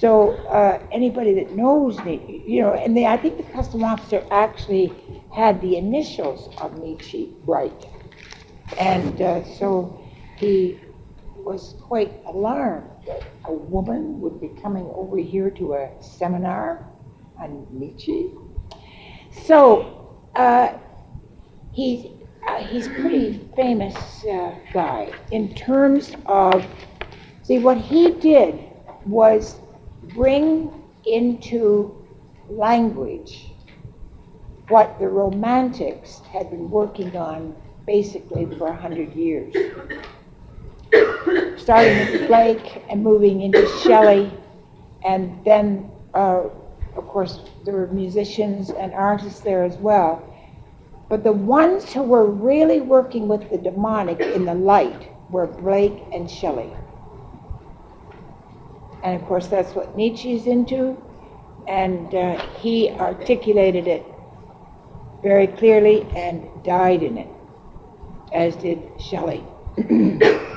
So uh, anybody that knows Nietzsche, you know, and they, I think the custom officer actually had the initials of Nietzsche right. And uh, so he was quite alarmed that a woman would be coming over here to a seminar on Nietzsche. So uh, he's, uh, he's a pretty famous uh, guy in terms of, see, what he did was bring into language what the Romantics had been working on basically for a hundred years. Starting with Blake and moving into Shelley, and then, uh, of course, there were musicians and artists there as well. But the ones who were really working with the demonic in the light were Blake and Shelley. And of course, that's what Nietzsche's into, and uh, he articulated it very clearly and died in it, as did Shelley.